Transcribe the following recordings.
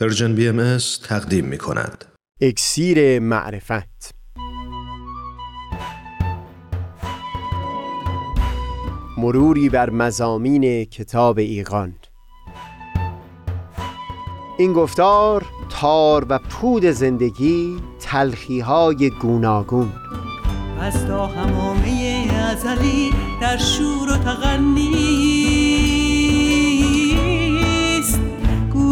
Persian BMS تقدیم می کند. اکسیر معرفت. مروری بر مضامین کتاب ایقان این گفتار تار و پود زندگی تلخی های گوناگون. از تا حمامه ازلی در شور و تغنی‌ست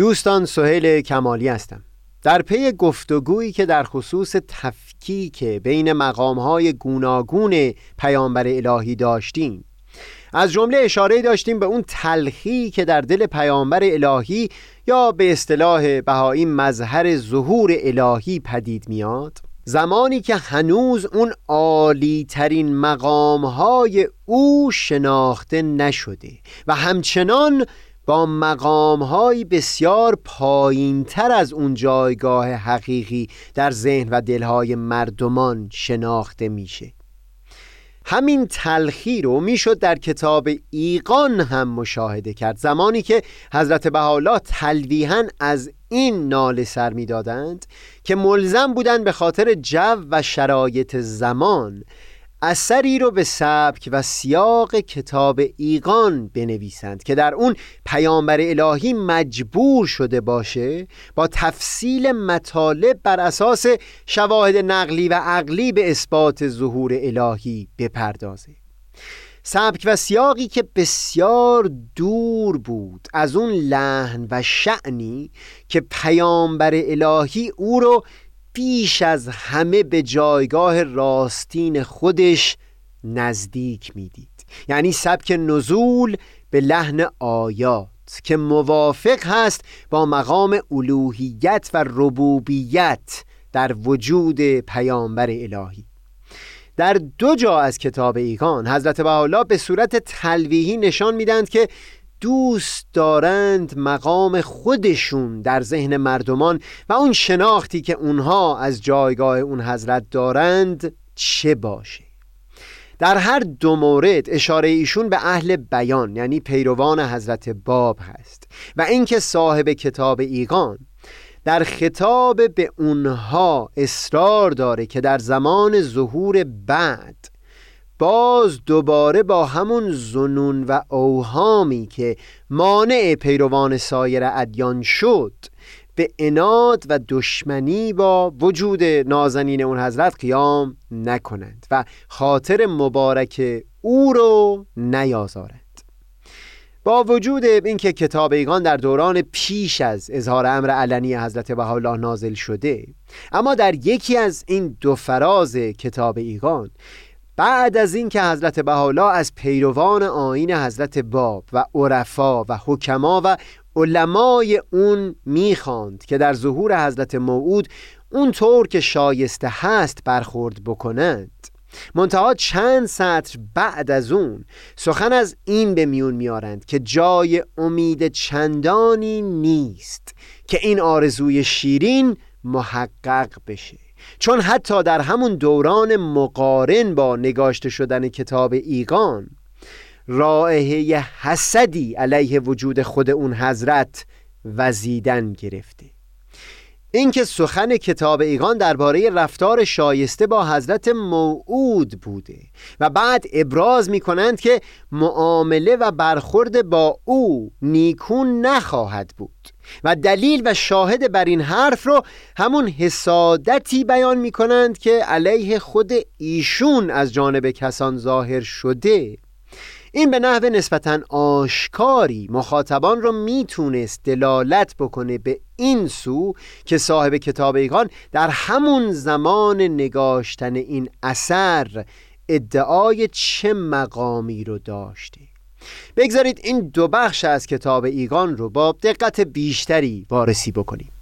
دوستان سهیل کمالی هستم. در پی گفتگویی که در خصوص تفکیک بین مقامهای گوناگون پیامبر الهی داشتیم از جمله اشاره داشتیم به اون تلخی که در دل پیامبر الهی یا به اصطلاح بهایی مظهر ظهور الهی پدید میاد زمانی که هنوز اون عالی ترین مقام های او شناخته نشده و همچنان با مقام های بسیار پایین تر از اون جایگاه حقیقی در ذهن و دلهای مردمان شناخته میشه. همین تلخی رو می‌شد در کتاب ایقان هم مشاهده کرد. زمانی که حضرت بهاءالله تلویحا از این ناله سر می‌دادند که ملزم بودند به خاطر جو و شرایط زمان اثری رو به سبک و سیاق کتاب ایقان بنویسند که در اون پیامبر الهی مجبور شده باشه با تفصیل مطالب بر اساس شواهد نقلی و عقلی به اثبات ظهور الهی بپردازه. سبک و سیاقی که بسیار دور بود از اون لحن و شعنی که پیامبر الهی او رو بیش از همه به جایگاه راستین خودش نزدیک می‌دید. یعنی سبک نزول به لحن آیات که موافق هست با مقام الوهیت و ربوبیت در وجود پیامبر الهی. در دو جا از کتاب ایگان حضرت بهاءالله به صورت تلویحی نشان میدند که دوست دارند مقام خودشون در ذهن مردمان و اون شناختی که اونها از جایگاه اون حضرت دارند چه باشه. در هر دو مورد اشاره ایشون به اهل بیان یعنی پیروان حضرت باب هست و اینکه صاحب کتاب ایقان در خطاب به اونها اصرار داره که در زمان ظهور بعد باز دوباره با همون زنون و اوهامی که مانع پیروان سایر ادیان شد به اناد و دشمنی با وجود نازنین اون حضرت قیام نکنند و خاطر مبارک او رو نیازارند. با وجود اینکه کتاب ایگان در دوران پیش از اظهار امر علنی حضرت بهاءالله نازل شده اما در یکی از این دو فراز کتاب ایگان بعد از اینکه حضرت بهاءالله از پیروان آین حضرت باب و عرفا و حکما و علمای اون می‌خواند که در ظهور حضرت موعود اون طور که شایسته هست برخورد بکنند. منتها چند سطر بعد از اون سخن از این به میون میارند که جای امید چندانی نیست که این آرزوی شیرین محقق بشه. چون حتی در همون دوران مقارن با نگاشته شدن کتاب ایگان رائحه حسدی علیه وجود خود اون حضرت وزیدن گرفته. اینکه سخن کتاب ایگان درباره رفتار شایسته با حضرت موعود بوده و بعد ابراز می کنند که معامله و برخورد با او نیکون نخواهد بود و دلیل و شاهد بر این حرف رو همون حسادتی بیان می کنند که علیه خود ایشون از جانب کسان ظاهر شده. این به نحو نسبتا آشکاری مخاطبان رو می‌تونست دلالت بکنه به این سو که صاحب کتاب ایگان در همون زمان نگاشتن این اثر ادعای چه مقامی رو داشته. بگذارید این دو بخش از کتاب ایگان رو با دقت بیشتری وارسی بکنیم.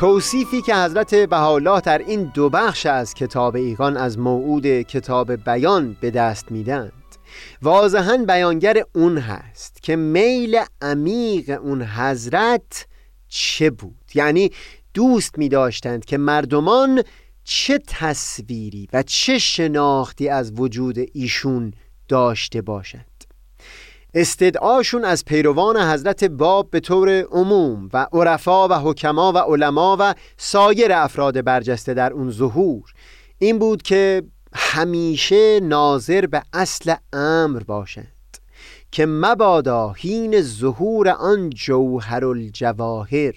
توصیفی که حضرت بهاءالله در این دو بخش از کتاب ایگان از موعود کتاب بیان به دست میدند واضحا بیانگر اون هست که میل عمیق اون حضرت چه بود؟ یعنی دوست می داشتند که مردمان چه تصویری و چه شناختی از وجود ایشون داشته باشند. استدعاشون از پیروان حضرت باب به طور عموم و عرفا و حکما و علما و سایر افراد برجسته در اون ظهور. این بود که همیشه ناظر به اصل امر باشند که مبادا حین ظهور آن جوهر الجواهر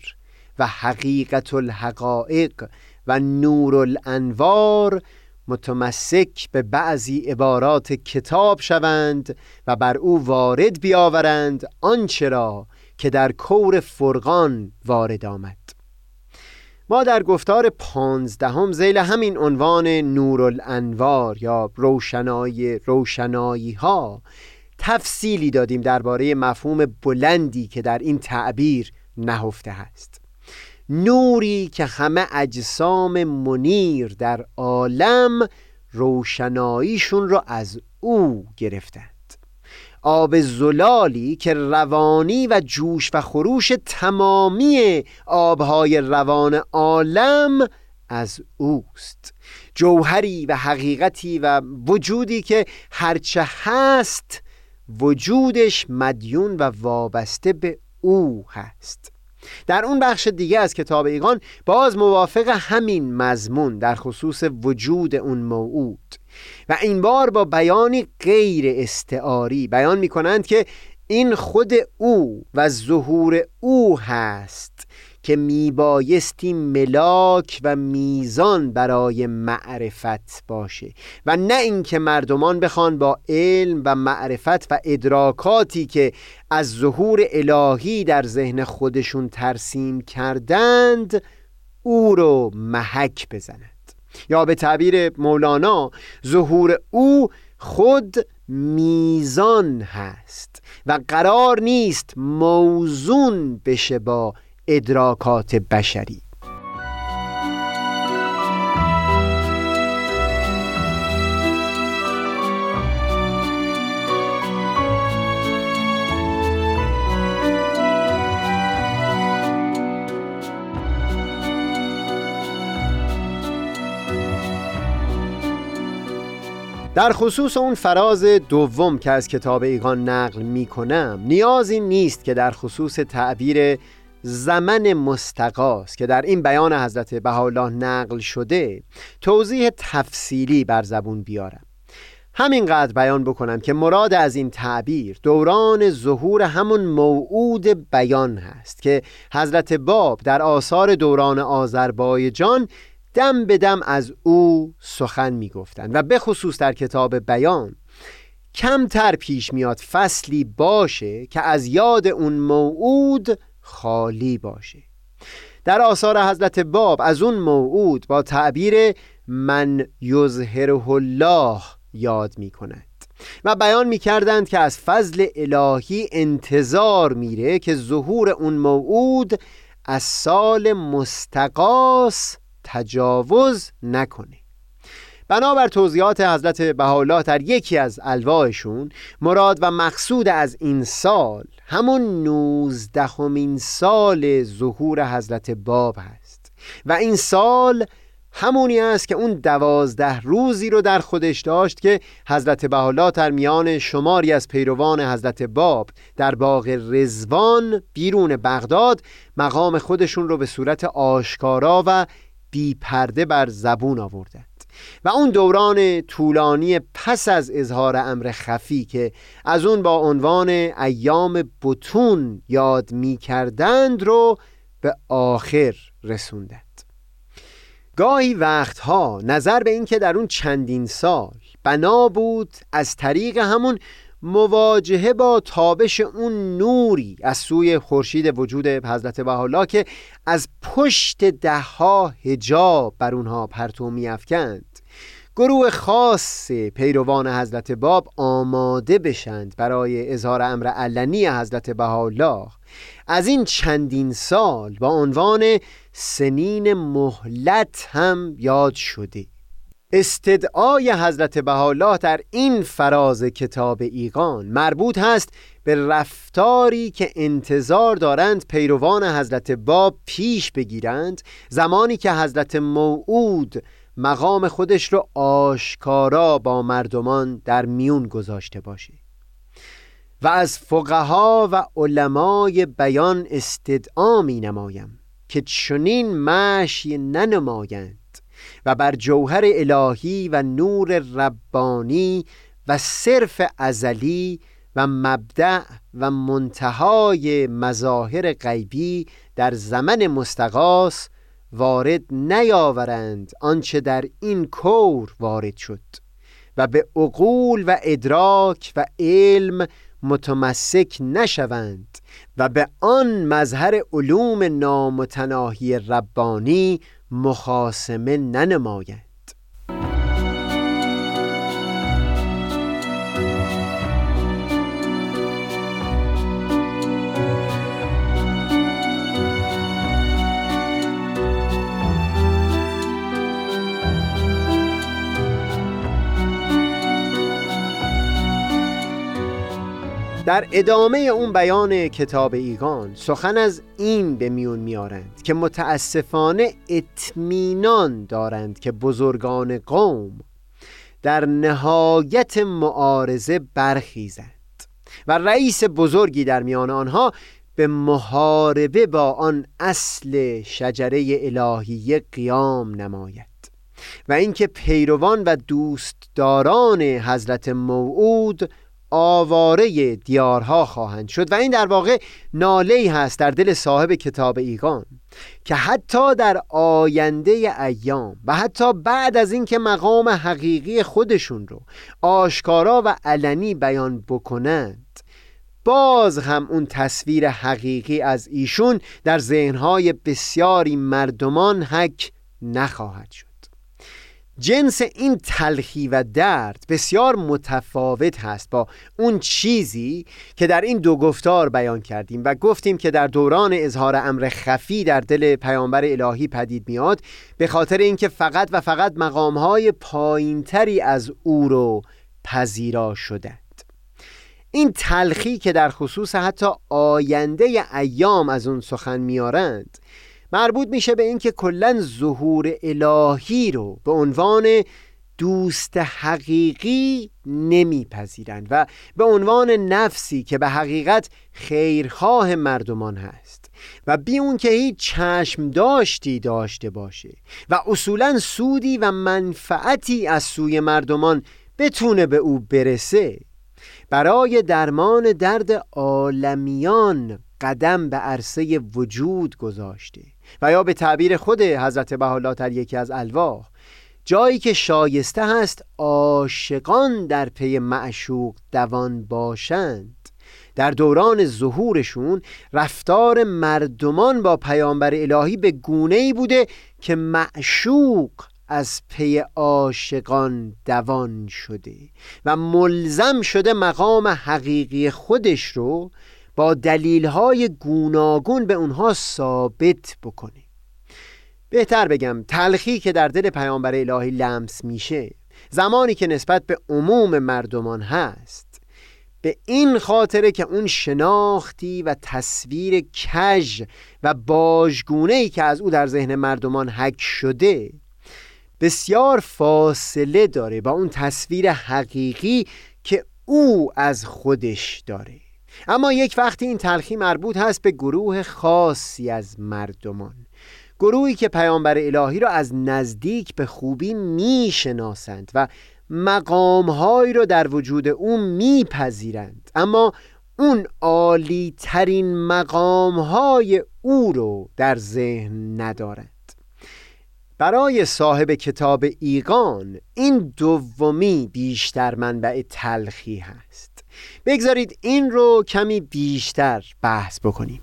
و حقیقت الحقائق و نور الانوار متمسک به بعضی عبارات کتاب شوند و بر او وارد بیاورند آنچه را که در کور فرقان وارد آمد. ما در گفتار پانزدهم زیل همین عنوان نور الانوار یا روشنایی روشنایی ها تفصیلی دادیم درباره مفهوم بلندی که در این تعبیر نهفته است. نوری که همه اجسام منیر در عالم روشناییشون را از او گرفتند. آب زلالی که روانی و جوش و خروش تمامی آبهای روان عالم از اوست. جوهری و حقیقتی و وجودی که هرچه هست وجودش مدیون و وابسته به او هست. در اون بخش دیگه از کتاب ایگان باز موافق همین مضمون در خصوص وجود اون موعود. و این بار با بیانی غیر استعاری بیان می کنند که این خود او و ظهور او هست. که میبایستی ملاک و میزان برای معرفت باشه و نه اینکه مردمان بخوان با علم و معرفت و ادراکاتی که از ظهور الهی در ذهن خودشون ترسیم کردند او رو محک بزنند یا به تعبیر مولانا ظهور او خود میزان هست و قرار نیست موزون بشه با ادراکات بشری. در خصوص اون فراز دوم که از کتاب ایگان نقل می کنم نیازی نیست که در خصوص تعبیر زمن مستقاس که در این بیان حضرت بهاءالله نقل شده توضیح تفصیلی بر زبون بیارم. همینقدر بیان بکنم که مراد از این تعبیر دوران ظهور همون موعود بیان هست که حضرت باب در آثار دوران آذربایجان دم به دم از او سخن می‌گفتند و به خصوص در کتاب بیان کمتر پیش میاد فصلی باشه که از یاد اون موعود خالی باشه. در آثار حضرت باب از اون موعود با تعبیر من یظهره الله یاد می کند و بیان می کردند که از فضل الهی انتظار میره که ظهور اون موعود از سال مستقاس تجاوز نکنه. بنابر توضیحات حضرت بهاءالله در یکی از الواحشون مراد و مقصود از این سال همون نوزدهمین سال ظهور حضرت باب هست. و این سال همونی است که اون دوازده روزی رو در خودش داشت که حضرت بهاءالله در میان شماری از پیروان حضرت باب در باغ رزوان بیرون بغداد مقام خودشون رو به صورت آشکارا و بی پرده بر زبون آوردند و اون دوران طولانی پس از اظهار امر خفی که از اون با عنوان ایام بتون یاد می کردند رو به آخر رسوندند. گاهی وقتها نظر به اینکه در اون چندین سال بنا بود از طریق همون مواجهه با تابش اون نوری از سوی خورشید وجود حضرت بهاءالله که از پشت دهها هجاب بر اونها پرتو میافکند. گروه خاص پیروان حضرت باب آماده بشند برای اظهار امر علنی حضرت بهاءالله. از این چندین سال با عنوان سنین مهلت هم یاد شده. استدعای حضرت بهاءالله در این فراز کتاب ایقان مربوط هست به رفتاری که انتظار دارند پیروان حضرت باب پیش بگیرند زمانی که حضرت موعود مقام خودش رو آشکارا با مردمان در میون گذاشته باشه. و از فقها و علمای بیان استدعا می نمایم که چنین مشی ننمایند. و بر جوهر الهی و نور ربانی و صرف ازلی و مبدع و منتهای مظاهر غیبی در زمن مستقاس وارد نیاورند آنچه در این کور وارد شد و به عقول و ادراک و علم متمسک نشوند و به آن مظهر علوم نامتناهی ربانی مخاسمه ننمایند در ادامه اون بیان کتاب ایگان سخن از این به میون میارند که متاسفانه اطمینان دارند که بزرگان قوم در نهایت معارضه برخیزند و رئیس بزرگی در میان آنها به محاربه با آن اصل شجره الهیه قیام نماید و اینکه پیروان و دوستداران حضرت موعود آواره دیارها خواهند شد و این در واقع ناله هست در دل صاحب کتاب ایگان که حتی در آینده ایام و حتی بعد از اینکه مقام حقیقی خودشون رو آشکارا و علنی بیان بکنند باز هم اون تصویر حقیقی از ایشون در ذهنهای بسیاری مردمان حک نخواهد شد. جنس این تلخی و درد بسیار متفاوت هست با اون چیزی که در این دو گفتار بیان کردیم و گفتیم که در دوران اظهار امر خفی در دل پیامبر الهی پدید میاد به خاطر اینکه فقط و فقط مقامهای پایینتری از او رو پذیرا شدند. این تلخی که در خصوص حتی آینده ایام از اون سخن میارند مربوط میشه به اینکه کلا ظهور الهی رو به عنوان دوست حقیقی نمیپذیرند و به عنوان نفسی که به حقیقت خیرخواه مردمان هست و بی اون که هیچ چشم داشتی داشته باشه و اصولا سودی و منفعتی از سوی مردمان بتونه به او برسه برای درمان درد عالمیان قدم به عرصه وجود گذاشته. و یا به تعبیر خود حضرت بهاءالله در یکی از الواح جایی که شایسته هست عاشقان در پی معشوق دوان باشند. در دوران ظهورشون رفتار مردمان با پیامبر الهی به گونه ای بوده که معشوق از پی عاشقان دوان شده و ملزم شده مقام حقیقی خودش رو با دلیلهای گوناگون به اونها ثابت بکنه. بهتر بگم تلخی که در دل پیامبر الهی لمس میشه زمانی که نسبت به عموم مردمان هست به این خاطره که اون شناختی و تصویر کژ و باجگونه ای که از او در ذهن مردمان حک شده بسیار فاصله داره با اون تصویر حقیقی که او از خودش داره. اما یک وقتی این تلخی مربوط هست به گروه خاصی از مردمان. گروهی که پیامبر الهی را از نزدیک به خوبی می‌شناسند و مقامهایی را در وجود او میپذیرند. اما اون عالی ترین مقامهای او رو در ذهن ندارند. برای صاحب کتاب ایقان این دومی بیشتر منبع تلخی هست. بگذارید این رو کمی بیشتر بحث بکنیم.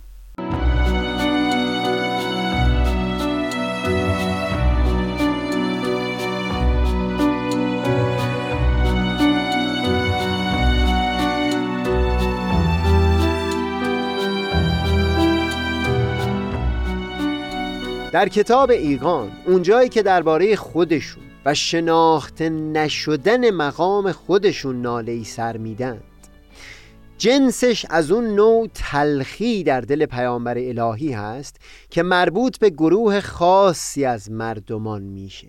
در کتاب ایقان اونجایی که درباره خودشون و شناخته نشدن مقام خودشون ناله ای سر میدند جنسش از اون نوع تلخی در دل پیامبر الهی هست که مربوط به گروه خاصی از مردمان میشه.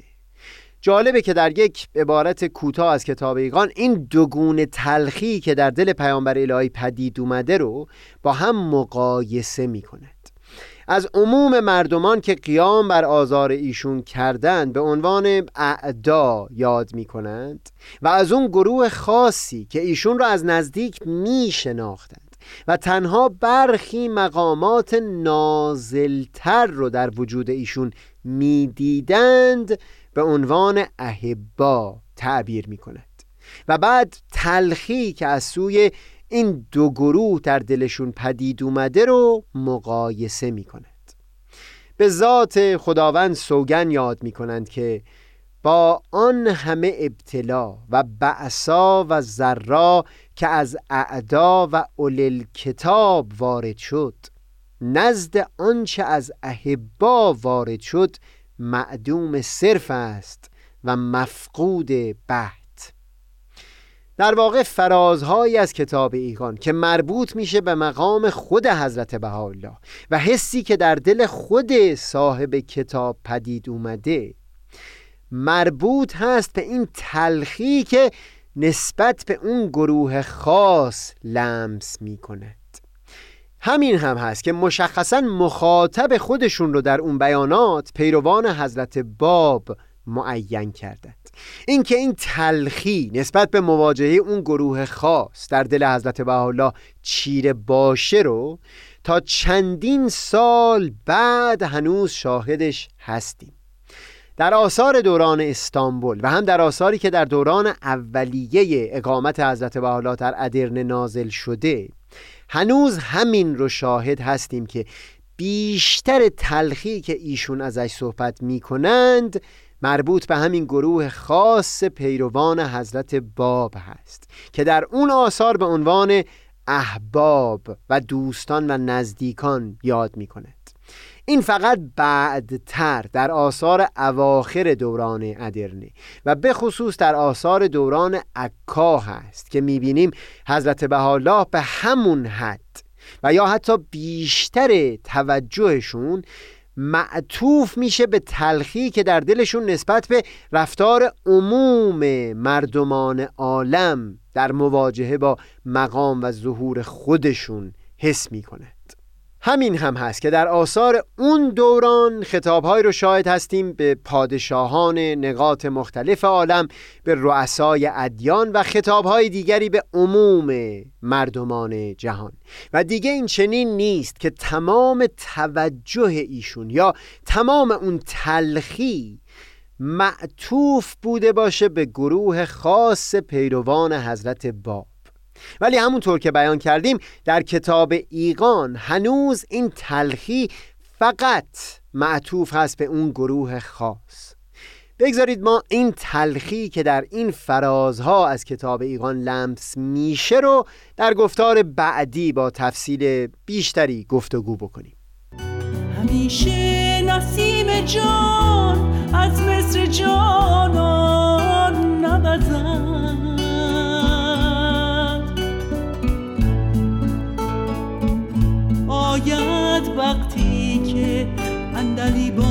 جالبه که در یک عبارت کوتاه از کتاب ایقان این دوگون تلخی که در دل پیامبر الهی پدید اومده رو با هم مقایسه می‌کنه. از عموم مردمان که قیام بر آزار ایشون کردند به عنوان اعدا یاد می کنند و از اون گروه خاصی که ایشون را از نزدیک می شناختند و تنها برخی مقامات نازلتر رو در وجود ایشون می‌دیدند به عنوان احبا تعبیر می کند و بعد تلخی که از سوی این دو گروه در دلشون پدید اومده رو مقایسه می کند به ذات خداوند سوگن یاد می کنند که با آن همه ابتلا و بعصا و ذرا که از اعدا و اولل کتاب وارد شد نزد آنچه از احبا وارد شد معدوم صرف است و مفقود به در واقع فرازهایی از کتاب ایقان که مربوط میشه به مقام خود حضرت بهاءالله و حسی که در دل خود صاحب کتاب پدید اومده مربوط هست به این تلخی که نسبت به اون گروه خاص لمس می‌کند. همین هم هست که مشخصا مخاطب خودشون رو در اون بیانات پیروان حضرت باب معین کردند. اینکه این تلخی نسبت به مواجهه اون گروه خاص در دل حضرت بهاءالله چیره باشه رو تا چندین سال بعد هنوز شاهدش هستیم. در آثار دوران استانبول و هم در آثاری که در دوران اولیه اقامت حضرت بهاءالله در ادرن نازل شده هنوز همین رو شاهد هستیم که بیشتر تلخی که ایشون ازش صحبت می کنند مربوط به همین گروه خاص پیروان حضرت باب هست که در اون آثار به عنوان احباب و دوستان و نزدیکان یاد می کند این فقط بعدتر در آثار اواخر دوران ادرنه و به خصوص در آثار دوران عکا هست که می‌بینیم حضرت بهاءالله به همون حد و یا حتی بیشتر توجهشون معطوف میشه به تلخی که در دلشون نسبت به رفتار عموم مردمان عالم در مواجهه با مقام و ظهور خودشون حس می‌کنه. همین هم هست که در آثار اون دوران خطابهایی رو شاهد هستیم به پادشاهان نقاط مختلف عالم به رؤسای ادیان و خطابهای دیگری به عموم مردمان جهان. و دیگه این چنین نیست که تمام توجه ایشون یا تمام اون تلخی معطوف بوده باشه به گروه خاص پیروان حضرت باب ولی همونطور که بیان کردیم در کتاب ایقان هنوز این تلخی فقط معطوف هست به اون گروه خاص. بگذارید ما این تلخی که در این فرازها از کتاب ایقان لمس میشه رو در گفتار بعدی با تفصیل بیشتری گفتگو بکنیم. همیشه نسیم جان از مصر جانان نبزن taliban.